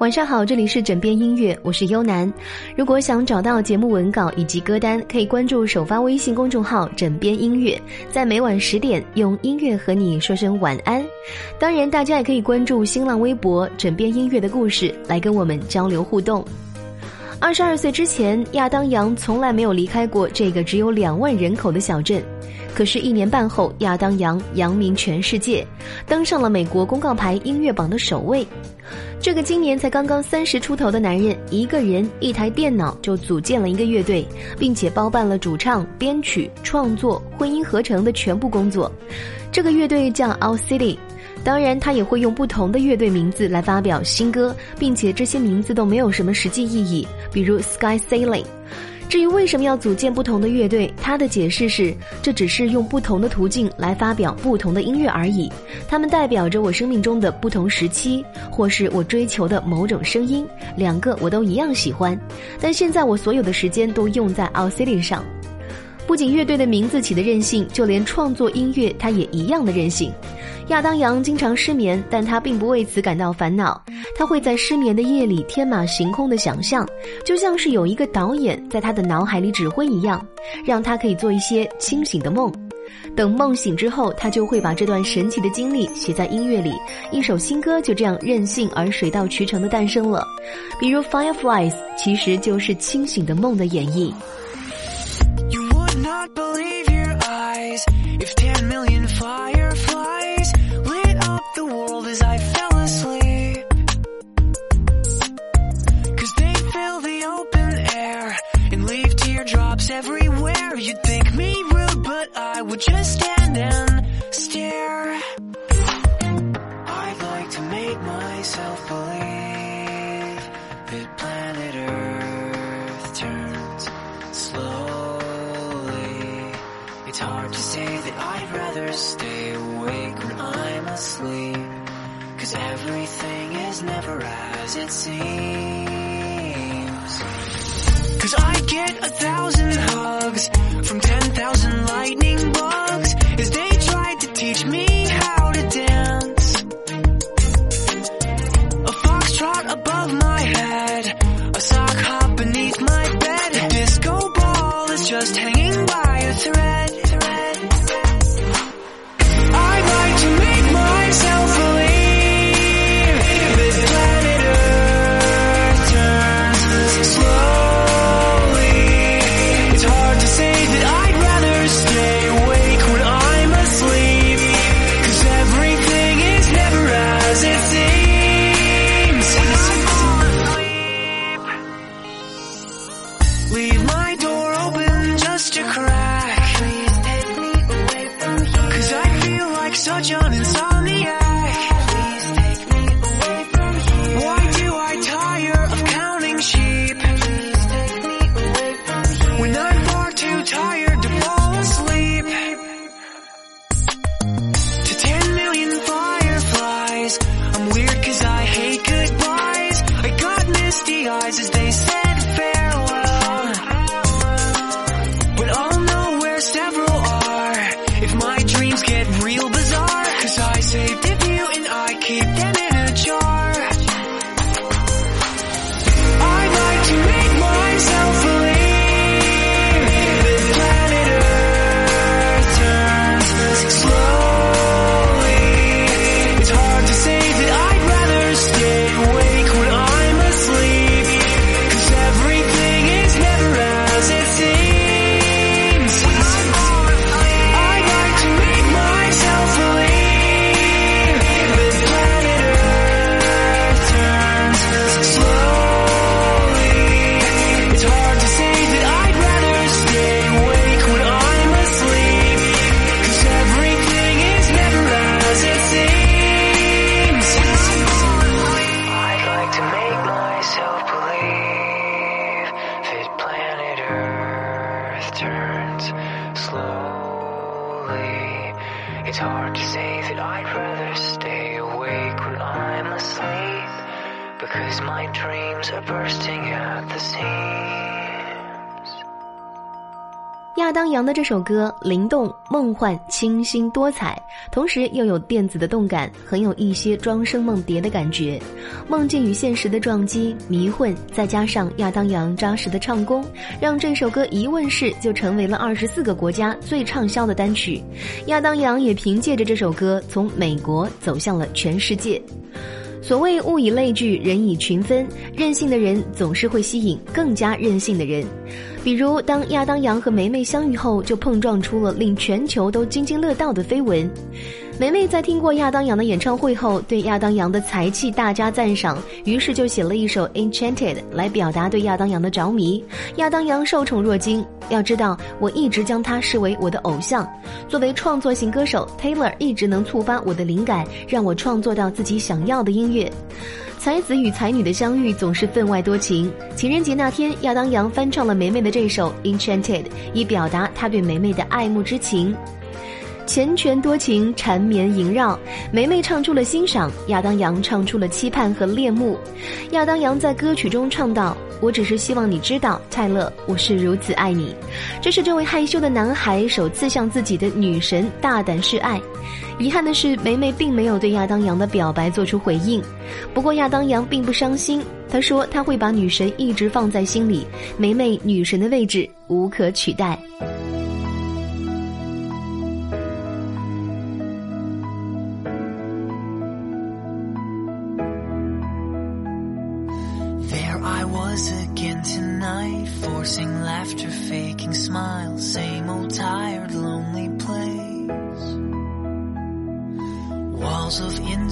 晚上好，这里是枕边音乐，我是优楠。如果想找到节目文稿以及歌单，可以关注首发微信公众号“枕边音乐”，在每晚十点用音乐和你说声晚安。当然，大家也可以关注新浪微博“枕边音乐”的故事，来跟我们交流互动。二十二岁之前，亚当杨从来没有离开过这个只有两万人口的小镇。可是，一年半后，亚当杨扬名全世界，登上了美国公告牌音乐榜的首位。这个今年才刚刚三十出头的男人，一个人一台电脑就组建了一个乐队，并且包办了主唱、编曲、创作、混音合成的全部工作。这个乐队叫 Out City，当然他也会用不同的乐队名字来发表新歌，并且这些名字都没有什么实际意义，比如 Sky Sailing。至于为什么要组建不同的乐队，他的解释是：这只是用不同的途径来发表不同的音乐而已。他们代表着我生命中的不同时期，或是我追求的某种声音。两个我都一样喜欢，但现在我所有的时间都用在 Our City 上。不仅乐队的名字起的任性，就连创作音乐，他也一样的任性。亚当杨经常失眠，但他并不为此感到烦恼。他会在失眠的夜里天马行空的想象，就像是有一个导演在他的脑海里指挥一样，让他可以做一些清醒的梦。等梦醒之后，他就会把这段神奇的经历写在音乐里，一首新歌就这样任性而水到渠成的诞生了。比如《Fireflies》，其实就是清醒的梦的演绎。You would not believe your eyes if ten million fire would just stand and stare. I'd like to make myself believe that planet Earth turns slowly. It's hard to say that I'd rather stay awake when I'm asleep. Cause everything is never as it seems. Cause I get a thousand hugs say because my dreams are bursting at the Seas，亚当杨的这首歌灵动、梦幻、清新多彩，同时又有电子的动感，很有一些庄生梦蝶的感觉。梦境与现实的撞击、迷混，再加上亚当杨扎实的唱功，让这首歌一问世就成为了二十四个国家最畅销的单曲。亚当杨也凭借着这首歌从美国走向了全世界。所谓物以类聚，人以群分，任性的人总是会吸引更加任性的人。比如，当亚当杨和梅梅相遇后，就碰撞出了令全球都津津乐道的绯闻。梅梅在听过亚当杨的演唱会后，对亚当杨的才气大加赞赏，于是就写了一首《Enchanted》来表达对亚当杨的着迷。亚当杨受宠若惊。要知道，我一直将他视为我的偶像。作为创作型歌手，Taylor 一直能触发我的灵感，让我创作到自己想要的音乐。才子与才女的相遇总是分外多情。情人节那天，亚当杨翻唱了梅梅的这首《Enchanted》，以表达他对梅梅的爱慕之情。缱绻多情，缠绵萦绕。梅梅唱出了欣赏，亚当杨唱出了期盼和恋慕。亚当杨在歌曲中唱道：“我只是希望你知道，泰勒，我是如此爱你。”这是这位害羞的男孩首次向自己的女神大胆示爱。遗憾的是，梅梅并没有对亚当杨的表白做出回应。不过亚当杨并不伤心，他说他会把女神一直放在心里，梅梅女神的位置无可取代。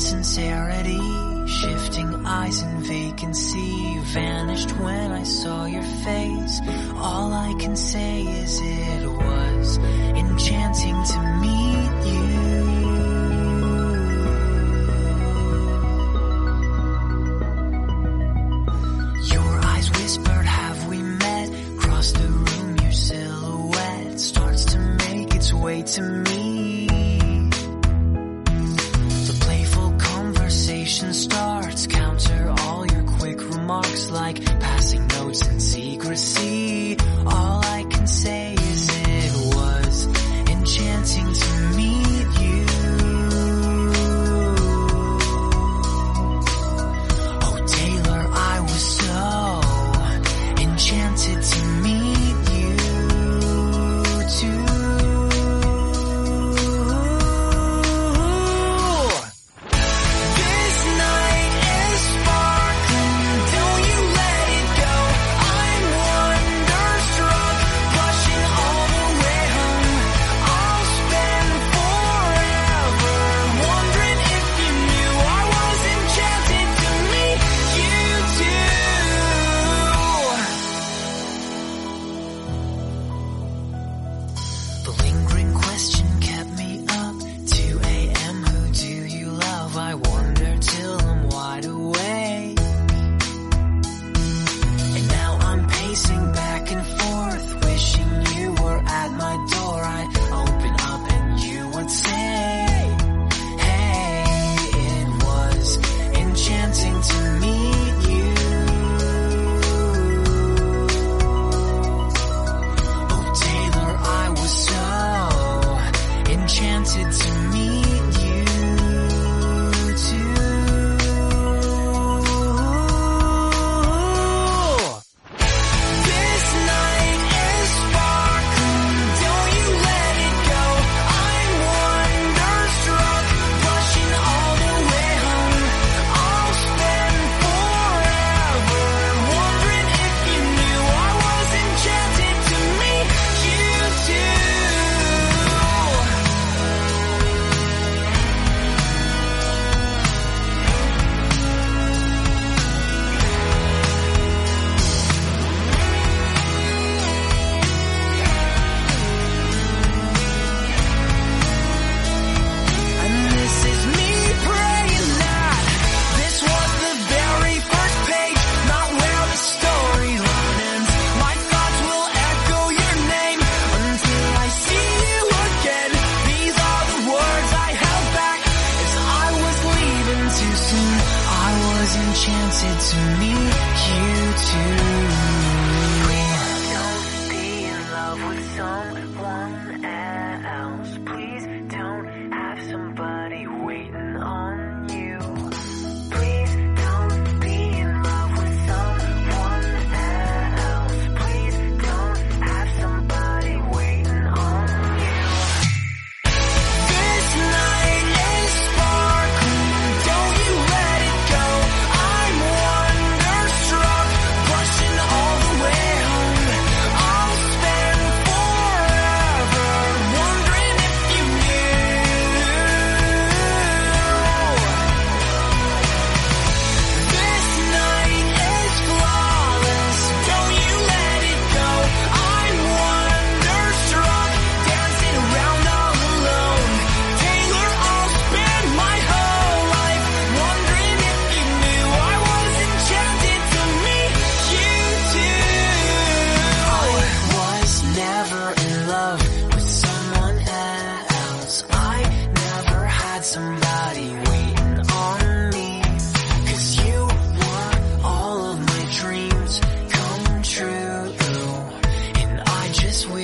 Insincerity, shifting eyes in vacancy, vanished when I saw your face. All I can say is it was enchanting to meet you. Your eyes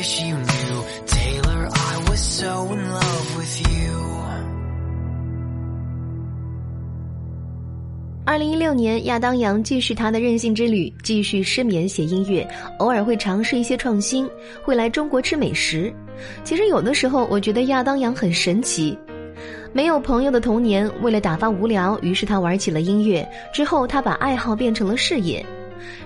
taylor i was so in love with you. 二零一六年亚当杨继续他的任性之旅继续失眠写音乐偶尔会尝试一些创新会来中国吃美食。其实有的时候我觉得亚当杨很神奇没有朋友的童年为了打发无聊于是他玩起了音乐之后他把爱好变成了事业。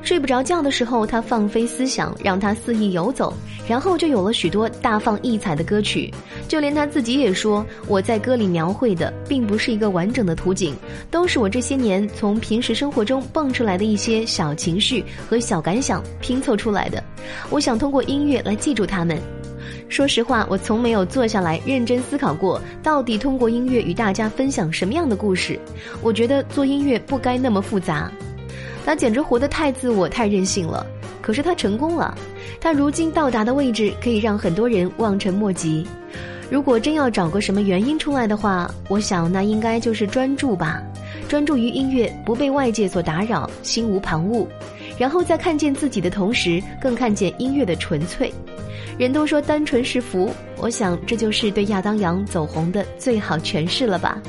睡不着觉的时候，他放飞思想，让他肆意游走，然后就有了许多大放异彩的歌曲。就连他自己也说：“我在歌里描绘的，并不是一个完整的图景，都是我这些年从平时生活中蹦出来的一些小情绪和小感想拼凑出来的。我想通过音乐来记住他们。”说实话，我从没有坐下来认真思考过，到底通过音乐与大家分享什么样的故事。我觉得做音乐不该那么复杂。他简直活得太自我、太任性了。可是他成功了，他如今到达的位置可以让很多人望尘莫及。如果真要找个什么原因出来的话，我想那应该就是专注吧。专注于音乐，不被外界所打扰，心无旁骛，然后在看见自己的同时，更看见音乐的纯粹。人都说单纯是福，我想这就是对亚当杨走红的最好诠释了吧。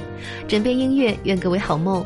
枕边音乐，愿各位好梦。